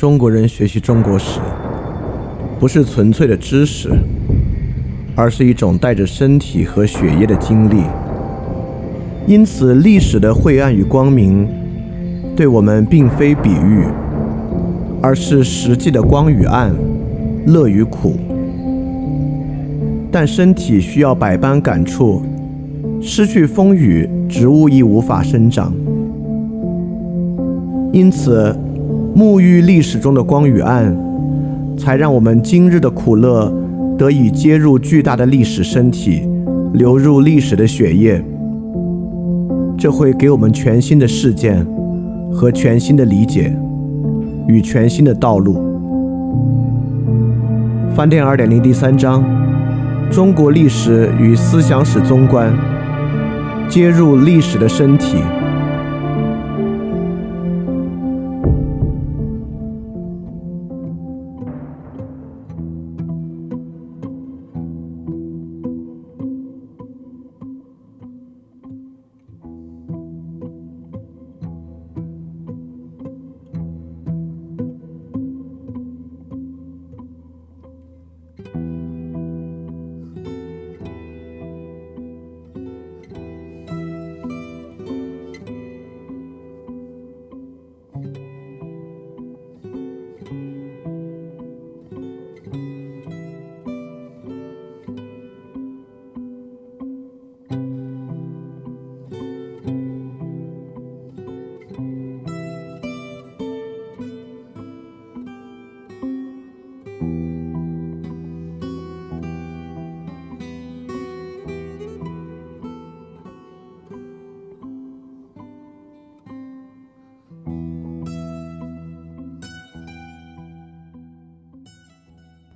中国人学习中国史，不是纯粹的知识，而是一种带着身体和血液的经历。因此，历史的晦暗与光明，对我们并非比喻，而是实际的光与暗、乐与苦。但身体需要百般感触，失去风雨，植物亦无法生长。因此。沐浴历史中的光与暗，才让我们今日的苦乐得以接入巨大的历史身体，流入历史的血液。这会给我们全新的事件和全新的理解与全新的道路。翻店二点零第三章：中国历史与思想史综观，接入历史的身体。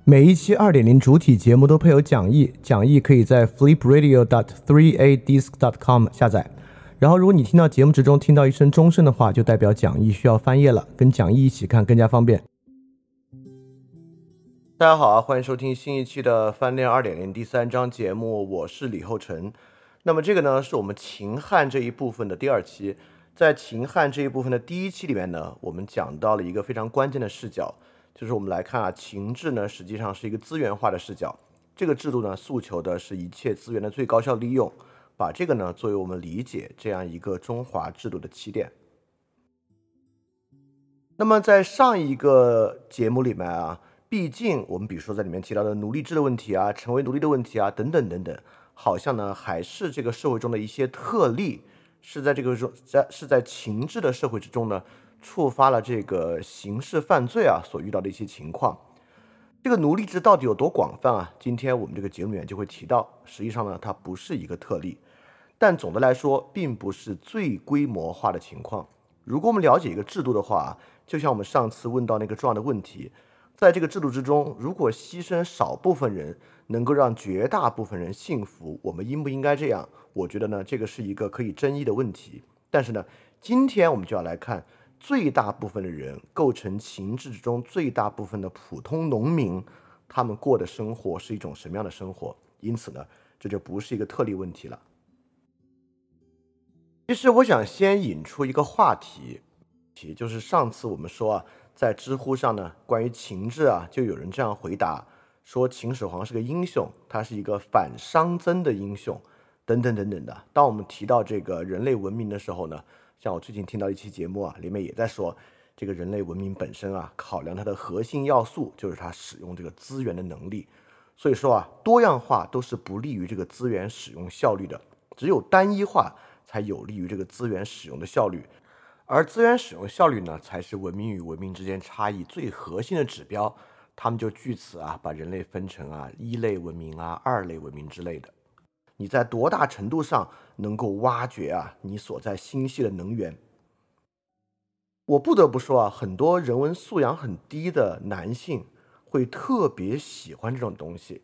每一期二点零主体节目都配有讲义，讲义可以在 flipradio.dot3adisc.dot.com 下载。然后，如果你听到节目之中听到一声钟声的话，就代表讲义需要翻页了，跟讲义一起看更加方便。大家好啊，欢迎收听新一期的翻练二点零第三章节目，我是李厚成。那么这个呢，是我们秦汉这一部分的第二期。在秦汉这一部分的第一期里面呢，我们讲到了一个非常关键的视角。就是我们来看啊，秦制呢实际上是一个资源化的视角，这个制度呢诉求的是一切资源的最高效利用，把这个呢作为我们理解这样一个中华制度的起点。那么在上一个节目里面啊，毕竟我们比如说在里面提到的奴隶制的问题啊，成为奴隶的问题啊，等等等等，好像呢还是这个社会中的一些特例，是在这个中在是在秦制的社会之中呢。触发了这个刑事犯罪啊所遇到的一些情况，这个奴隶制到底有多广泛啊？今天我们这个节目里面就会提到，实际上呢，它不是一个特例，但总的来说，并不是最规模化的情况。如果我们了解一个制度的话，就像我们上次问到那个重要的问题，在这个制度之中，如果牺牲少部分人，能够让绝大部分人幸福，我们应不应该这样？我觉得呢，这个是一个可以争议的问题。但是呢，今天我们就要来看。最大部分的人构成秦制之中最大部分的普通农民，他们过的生活是一种什么样的生活？因此呢，这就不是一个特例问题了。其实我想先引出一个话题，题就是上次我们说啊，在知乎上呢，关于秦制啊，就有人这样回答说秦始皇是个英雄，他是一个反商曾的英雄，等等等等的。当我们提到这个人类文明的时候呢？像我最近听到一期节目啊，里面也在说，这个人类文明本身啊，考量它的核心要素就是它使用这个资源的能力。所以说啊，多样化都是不利于这个资源使用效率的，只有单一化才有利于这个资源使用的效率。而资源使用效率呢，才是文明与文明之间差异最核心的指标。他们就据此啊，把人类分成啊一类文明啊、二类文明之类的。你在多大程度上能够挖掘啊你所在星系的能源？我不得不说啊，很多人文素养很低的男性会特别喜欢这种东西。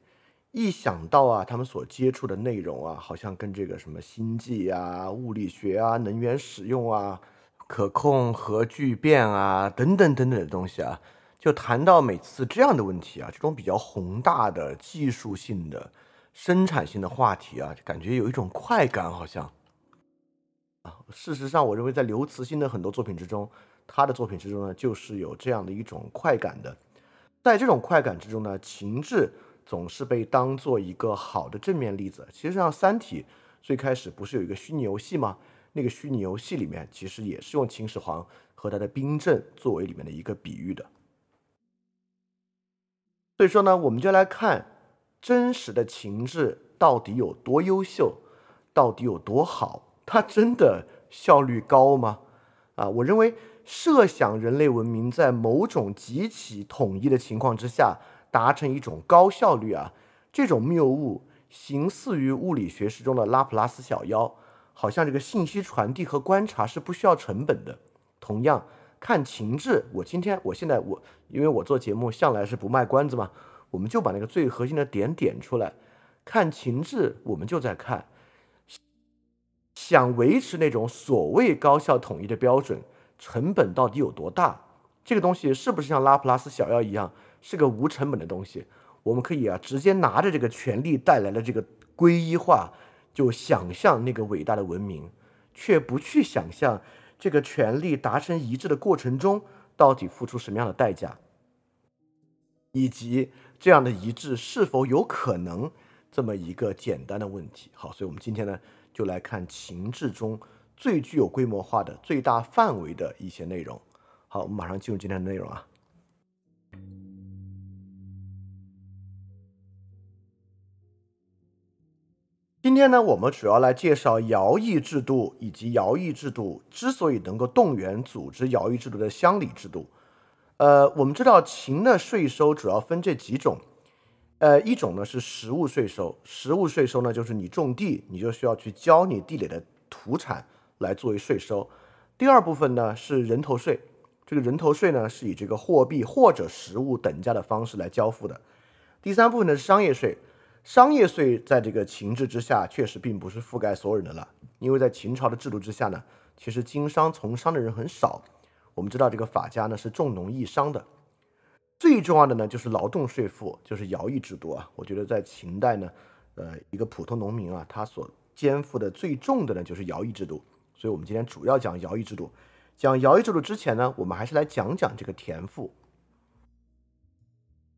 一想到啊，他们所接触的内容啊，好像跟这个什么星际啊、物理学啊、能源使用啊、可控核聚变啊等等等等的东西啊，就谈到每次这样的问题啊，这种比较宏大的技术性的。生产性的话题啊，感觉有一种快感，好像啊。事实上，我认为在刘慈欣的很多作品之中，他的作品之中呢，就是有这样的一种快感的。在这种快感之中呢，情志总是被当做一个好的正面例子。其实像《三体》最开始不是有一个虚拟游戏吗？那个虚拟游戏里面其实也是用秦始皇和他的兵阵作为里面的一个比喻的。所以说呢，我们就来看真实的情志到底有多优秀，到底有多好，它真的效率高吗？啊，我认为设想人类文明在某种极其统一的情况之下达成一种高效率啊，这种谬误形似于物理学史中的拉普拉斯小妖。好像这个信息传递和观察是不需要成本的。同样看情志，我今天我现在我，因为我做节目向来是不卖关子嘛，我们就把那个最核心的点点出来。看情志，我们就在看，想维持那种所谓高效统一的标准，成本到底有多大？这个东西是不是像拉普拉斯小妖一样，是个无成本的东西？我们可以啊，直接拿着这个权力带来的这个归一化。就想象那个伟大的文明，却不去想象这个权力达成一致的过程中到底付出什么样的代价，以及这样的一致是否有可能这么一个简单的问题。好，所以我们今天呢就来看情志中最具有规模化的、最大范围的一些内容。好，我们马上进入今天的内容啊。今天呢，我们主要来介绍徭役制度以及徭役制度之所以能够动员组织徭役制度的乡里制度。呃，我们知道秦的税收主要分这几种，呃，一种呢是实物税收，实物税收呢就是你种地，你就需要去交你地里的土产来作为税收。第二部分呢是人头税，这个人头税呢是以这个货币或者实物等价的方式来交付的。第三部分呢是商业税。商业税在这个秦制之下，确实并不是覆盖所有人的了，因为在秦朝的制度之下呢，其实经商从商的人很少。我们知道这个法家呢是重农抑商的，最重要的呢就是劳动税赋，就是徭役制度啊。我觉得在秦代呢，呃，一个普通农民啊，他所肩负的最重的呢就是徭役制度。所以我们今天主要讲徭役制度。讲徭役制度之前呢，我们还是来讲讲这个田赋。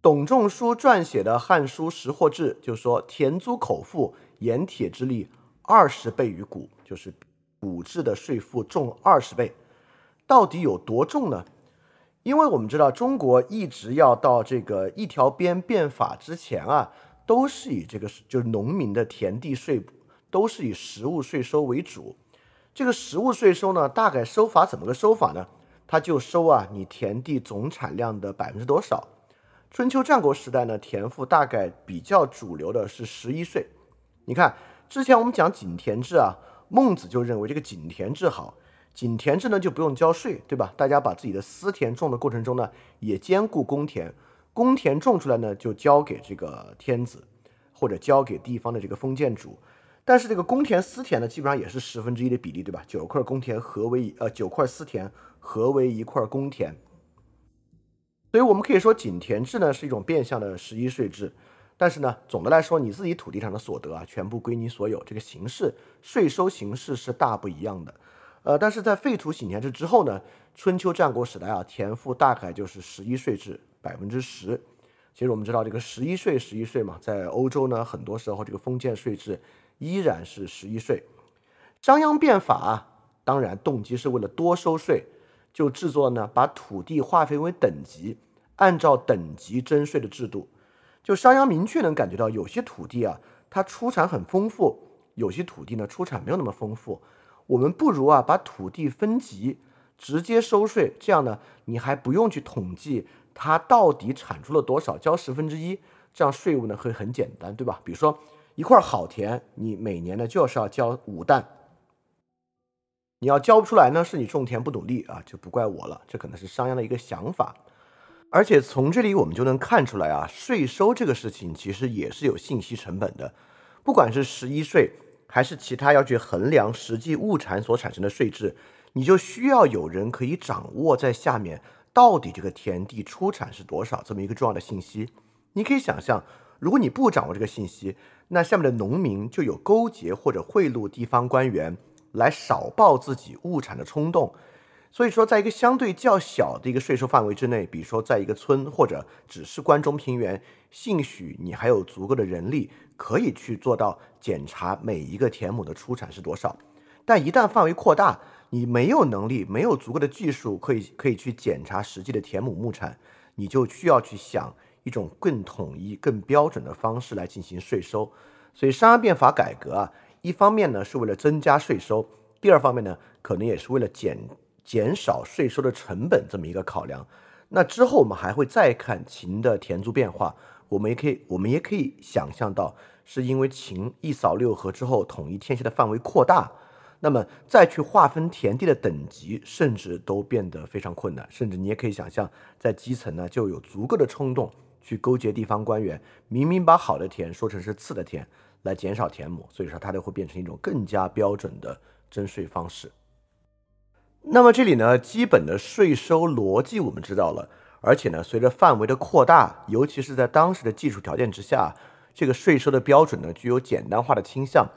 董仲舒撰写的《汉书识货志》就说：“田租口赋，盐铁之力二十倍于谷，就是谷制的税赋重二十倍。到底有多重呢？因为我们知道，中国一直要到这个一条边变法之前啊，都是以这个就是农民的田地税，都是以实物税收为主。这个实物税收呢，大概收法怎么个收法呢？他就收啊，你田地总产量的百分之多少。”春秋战国时代呢，田赋大概比较主流的是十一税。你看，之前我们讲井田制啊，孟子就认为这个井田制好，井田制呢就不用交税，对吧？大家把自己的私田种的过程中呢，也兼顾公田，公田种出来呢就交给这个天子，或者交给地方的这个封建主。但是这个公田私田呢，基本上也是十分之一的比例，对吧？九块公田合为呃九块私田合为一块公田。所以我们可以说，井田制呢是一种变相的十一税制，但是呢，总的来说，你自己土地上的所得啊，全部归你所有，这个形式税收形式是大不一样的。呃，但是在废除井田制之后呢，春秋战国时代啊，田赋大概就是十一税制，百分之十。其实我们知道这个十一税，十一税嘛，在欧洲呢，很多时候这个封建税制依然是十一税。商鞅变法，啊当然动机是为了多收税。就制作呢，把土地划分为等级，按照等级征税的制度。就商鞅明确能感觉到，有些土地啊，它出产很丰富；有些土地呢，出产没有那么丰富。我们不如啊，把土地分级，直接收税。这样呢，你还不用去统计它到底产出了多少，交十分之一，这样税务呢会很简单，对吧？比如说一块好田，你每年呢就是要交五担。你要交不出来呢，是你种田不努力啊，就不怪我了。这可能是商鞅的一个想法，而且从这里我们就能看出来啊，税收这个事情其实也是有信息成本的。不管是十一税还是其他要去衡量实际物产所产生的税制，你就需要有人可以掌握在下面到底这个田地出产是多少这么一个重要的信息。你可以想象，如果你不掌握这个信息，那下面的农民就有勾结或者贿赂地方官员。来少报自己物产的冲动，所以说，在一个相对较小的一个税收范围之内，比如说在一个村或者只是关中平原，兴许你还有足够的人力可以去做到检查每一个田亩的出产是多少。但一旦范围扩大，你没有能力，没有足够的技术可以可以去检查实际的田亩亩产，你就需要去想一种更统一、更标准的方式来进行税收。所以商鞅变法改革啊，一方面呢是为了增加税收，第二方面呢可能也是为了减。减少税收的成本这么一个考量，那之后我们还会再看秦的田租变化，我们也可以我们也可以想象到，是因为秦一扫六合之后统一天下的范围扩大，那么再去划分田地的等级，甚至都变得非常困难，甚至你也可以想象，在基层呢就有足够的冲动去勾结地方官员，明明把好的田说成是次的田，来减少田亩，所以说它就会变成一种更加标准的征税方式。那么这里呢，基本的税收逻辑我们知道了，而且呢，随着范围的扩大，尤其是在当时的技术条件之下，这个税收的标准呢具有简单化的倾向。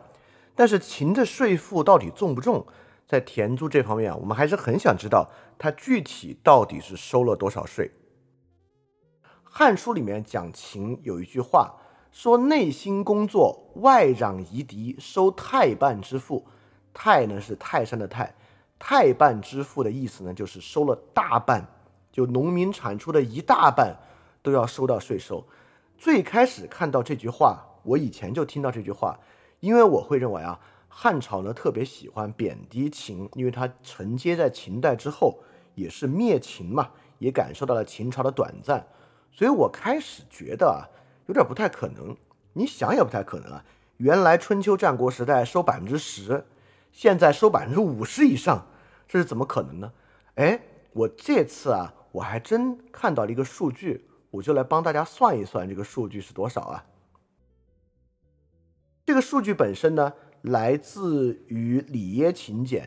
但是秦的税负到底重不重？在田租这方面啊，我们还是很想知道它具体到底是收了多少税。《汉书》里面讲秦有一句话说：“内心工作，外攘夷狄，收太半之赋。”太呢是泰山的泰。太半支付的意思呢，就是收了大半，就农民产出的一大半都要收到税收。最开始看到这句话，我以前就听到这句话，因为我会认为啊，汉朝呢特别喜欢贬低秦，因为它承接在秦代之后，也是灭秦嘛，也感受到了秦朝的短暂，所以我开始觉得啊，有点不太可能。你想也不太可能啊，原来春秋战国时代收百分之十。现在收百分之五十以上，这是怎么可能呢？哎，我这次啊，我还真看到了一个数据，我就来帮大家算一算这个数据是多少啊？这个数据本身呢，来自于《里耶秦简》，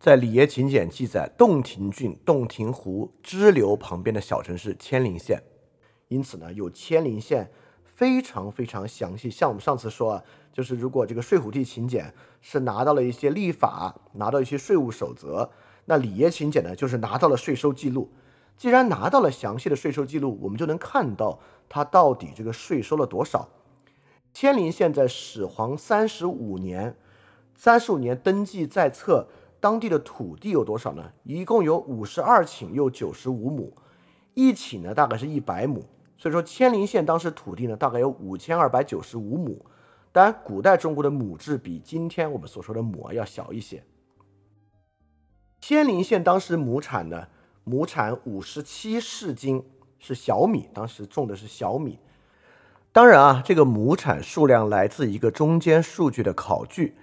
在《里耶秦简》记载，洞庭郡洞庭湖支流旁边的小城市千陵县，因此呢，有千陵县非常非常详细。像我们上次说啊。就是如果这个税虎地秦简是拿到了一些立法，拿到一些税务守则，那里耶秦简呢，就是拿到了税收记录。既然拿到了详细的税收记录，我们就能看到它到底这个税收了多少。千陵县在始皇三十五年，三十五年登记在册，当地的土地有多少呢？一共有五十二顷又九十五亩，一顷呢大概是一百亩，所以说千陵县当时土地呢大概有五千二百九十五亩。当然，古代中国的亩制比今天我们所说的亩啊要小一些。千陵县当时亩产呢，亩产五十七市斤，是小米，当时种的是小米。当然啊，这个亩产数量来自一个中间数据的考据，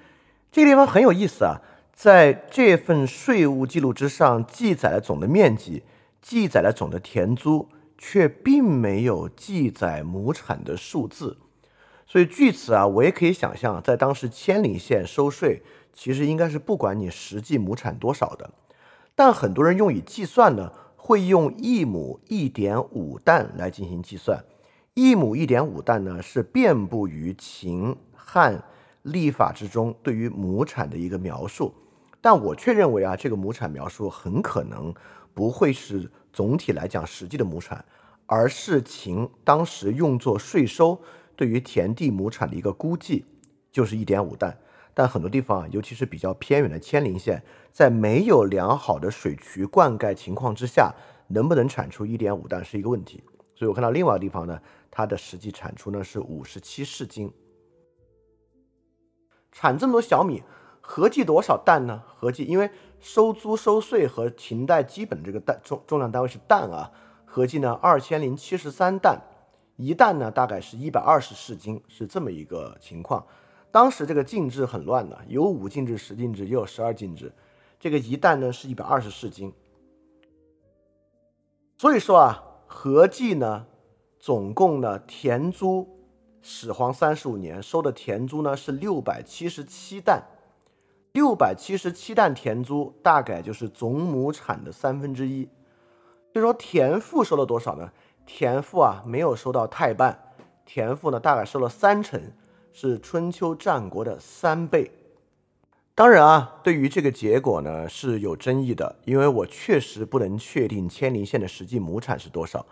这个地方很有意思啊，在这份税务记录之上记载了总的面积，记载了总的田租，却并没有记载亩产的数字。所以据此啊，我也可以想象，在当时千里县收税，其实应该是不管你实际亩产多少的。但很多人用以计算呢，会用一亩一点五担来进行计算。一亩一点五担呢，是遍布于秦汉历法之中对于亩产的一个描述。但我却认为啊，这个亩产描述很可能不会是总体来讲实际的亩产，而是秦当时用作税收。对于田地亩产的一个估计就是一点五担，但很多地方啊，尤其是比较偏远的千陵县，在没有良好的水渠灌溉情况之下，能不能产出一点五担是一个问题。所以我看到另外的地方呢，它的实际产出呢是五十七市斤，产这么多小米，合计多少担呢？合计因为收租收税和秦代基本这个担重重量单位是担啊，合计呢二千零七十三担。一担呢，大概是一百二十市斤，是这么一个情况。当时这个禁制很乱的，有五禁制、十禁制，也有十二禁制。这个一担呢是一百二十市斤，所以说啊，合计呢，总共呢田租，始皇三十五年收的田租呢是六百七十七担，六百七十七担田租大概就是总亩产的三分之一。就说田赋收了多少呢？田赋啊，没有收到太半，田赋呢大概收了三成，是春秋战国的三倍。当然啊，对于这个结果呢是有争议的，因为我确实不能确定千陵县的实际亩产是多少。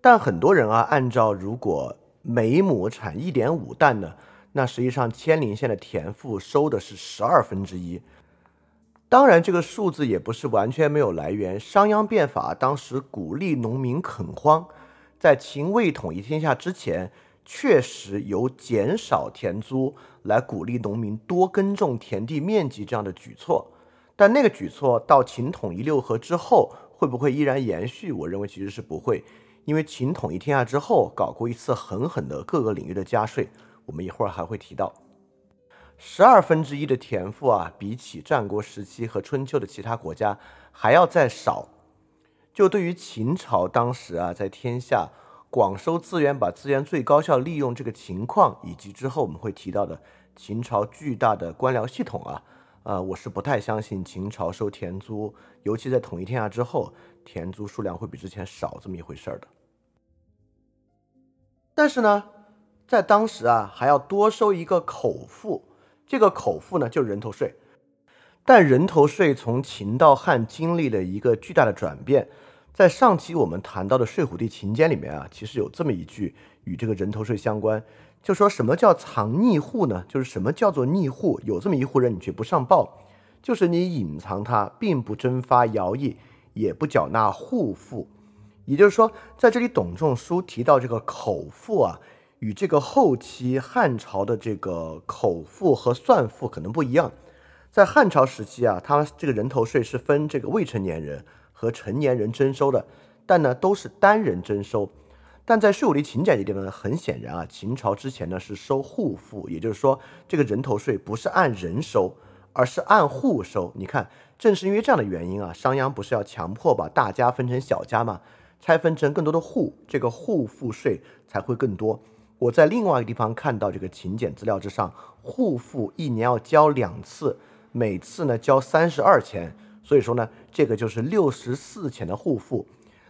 但很多人啊，按照如果每亩产一点五担呢，那实际上千陵县的田赋收的是十二分之一。当然，这个数字也不是完全没有来源。商鞅变法当时鼓励农民垦荒，在秦未统一天下之前，确实有减少田租来鼓励农民多耕种田地面积这样的举措。但那个举措到秦统一六合之后，会不会依然延续？我认为其实是不会，因为秦统一天下之后搞过一次狠狠的各个领域的加税，我们一会儿还会提到。十二分之一的田赋啊，比起战国时期和春秋的其他国家还要再少。就对于秦朝当时啊，在天下广收资源、把资源最高效利用这个情况，以及之后我们会提到的秦朝巨大的官僚系统啊，呃，我是不太相信秦朝收田租，尤其在统一天下之后，田租数量会比之前少这么一回事儿的。但是呢，在当时啊，还要多收一个口赋。这个口赋呢，就是人头税，但人头税从秦到汉经历了一个巨大的转变。在上期我们谈到的《睡虎地秦简》里面啊，其实有这么一句与这个人头税相关，就说什么叫藏匿户呢？就是什么叫做匿户？有这么一户人，你却不上报，就是你隐藏他，并不征发徭役，也不缴纳户赋。也就是说，在这里董仲舒提到这个口赋啊。与这个后期汉朝的这个口赋和算赋可能不一样，在汉朝时期啊，它这个人头税是分这个未成年人和成年人征收的，但呢都是单人征收。但在税务里勤俭这地方呢，很显然啊，秦朝之前呢是收户赋，也就是说这个人头税不是按人收，而是按户收。你看，正是因为这样的原因啊，商鞅不是要强迫把大家分成小家吗？拆分成更多的户，这个户赋税才会更多。我在另外一个地方看到这个勤俭资料之上，户赋一年要交两次，每次呢交三十二钱，所以说呢，这个就是六十四钱的户赋。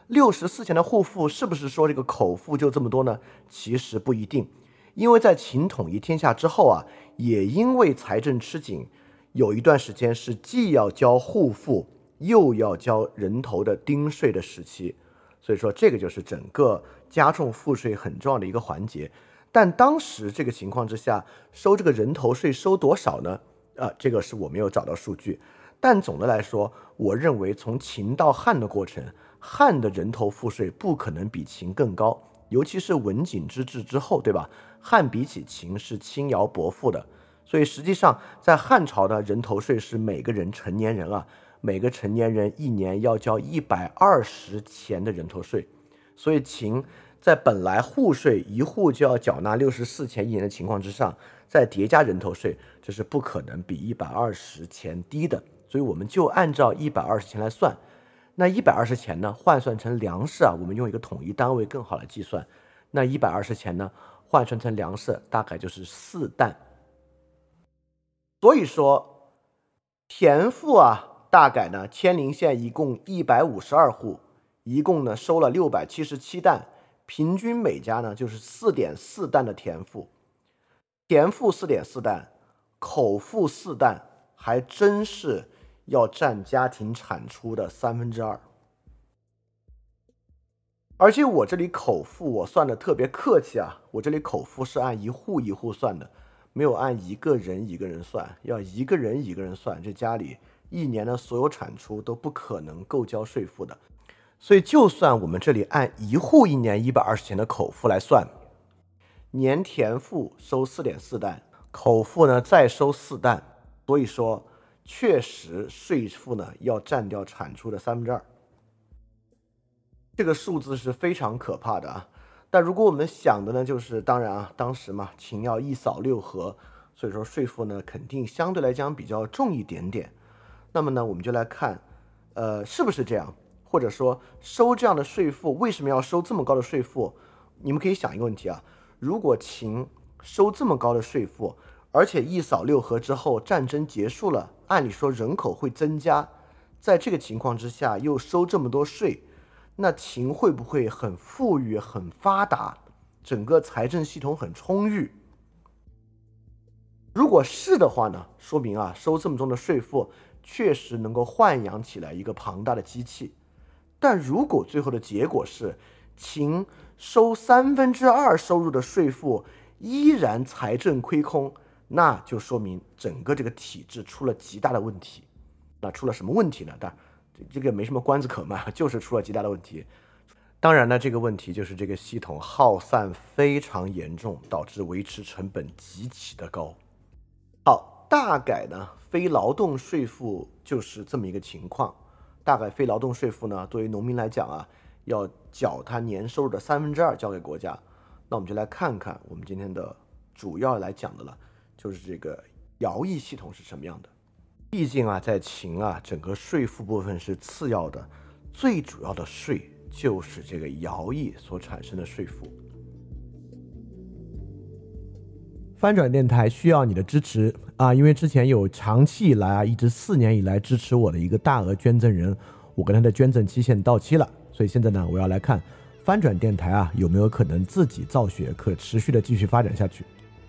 六十四钱的户赋是不是说这个口赋就这么多呢？其实不一定，因为在秦统一天下之后啊，也因为财政吃紧，有一段时间是既要交户赋又要交人头的丁税的时期，所以说这个就是整个。加重赋税很重要的一个环节，但当时这个情况之下，收这个人头税收多少呢？啊，这个是我没有找到数据。但总的来说，我认为从秦到汉的过程，汉的人头赋税不可能比秦更高，尤其是文景之治之后，对吧？汉比起秦是轻徭薄赋的，所以实际上在汉朝的人头税是每个人成年人啊，每个成年人一年要交一百二十钱的人头税，所以秦。在本来户税一户就要缴纳六十四钱一年的情况之上，再叠加人头税，这是不可能比一百二十钱低的。所以我们就按照一百二十钱来算。那一百二十钱呢，换算成粮食啊，我们用一个统一单位更好来计算。那一百二十钱呢，换算成粮食大概就是四担。所以说，田赋啊，大概呢，千陵县一共一百五十二户，一共呢收了六百七十七担。平均每家呢就是四点四担的田赋，田赋四点四担，口赋四担，还真是要占家庭产出的三分之二。而且我这里口赋我算的特别客气啊，我这里口赋是按一户一户算的，没有按一个人一个人算，要一个人一个人算，这家里一年的所有产出都不可能够交税赋的。所以，就算我们这里按一户一年一百二十钱的口腹来算，年田赋收四点四担，口赋呢再收四担，所以说确实税赋呢要占掉产出的三分之二，这个数字是非常可怕的啊。但如果我们想的呢，就是当然啊，当时嘛，秦要一扫六合，所以说税赋呢肯定相对来讲比较重一点点。那么呢，我们就来看，呃，是不是这样？或者说收这样的税赋，为什么要收这么高的税赋？你们可以想一个问题啊，如果秦收这么高的税赋，而且一扫六合之后战争结束了，按理说人口会增加，在这个情况之下又收这么多税，那秦会不会很富裕、很发达，整个财政系统很充裕？如果是的话呢，说明啊收这么重的税负确实能够豢养起来一个庞大的机器。但如果最后的结果是秦收三分之二收入的税负依然财政亏空，那就说明整个这个体制出了极大的问题。那出了什么问题呢？但这个没什么关子可卖，就是出了极大的问题。当然呢，这个问题就是这个系统耗散非常严重，导致维持成本极其的高。好，大概呢，非劳动税负就是这么一个情况。大概非劳动税负呢，作为农民来讲啊，要缴他年收入的三分之二交给国家。那我们就来看看我们今天的主要来讲的了，就是这个徭役系统是什么样的。毕竟啊，在秦啊，整个税负部分是次要的，最主要的税。就是这个徭役所产生的税负。翻转电台需要你的支持啊！因为之前有长期以来啊，一直四年以来支持我的一个大额捐赠人，我跟他的捐赠期限到期了，所以现在呢，我要来看翻转电台啊有没有可能自己造血，可持续的继续发展下去。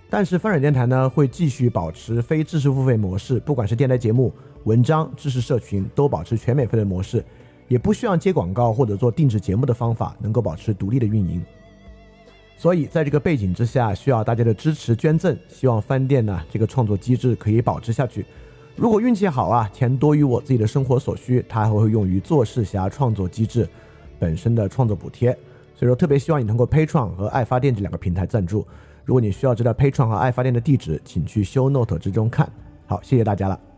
但是翻转电台呢会继续保持非知识付费模式，不管是电台节目、文章、知识社群，都保持全免费的模式。也不需要接广告或者做定制节目的方法，能够保持独立的运营。所以在这个背景之下，需要大家的支持捐赠。希望饭店呢这个创作机制可以保持下去。如果运气好啊，钱多于我自己的生活所需，它还会用于做事侠创作机制本身的创作补贴。所以说，特别希望你通过 Patreon 和爱发电这两个平台赞助。如果你需要知道 Patreon 和爱发电的地址，请去 Show Note 之中看。好，谢谢大家了。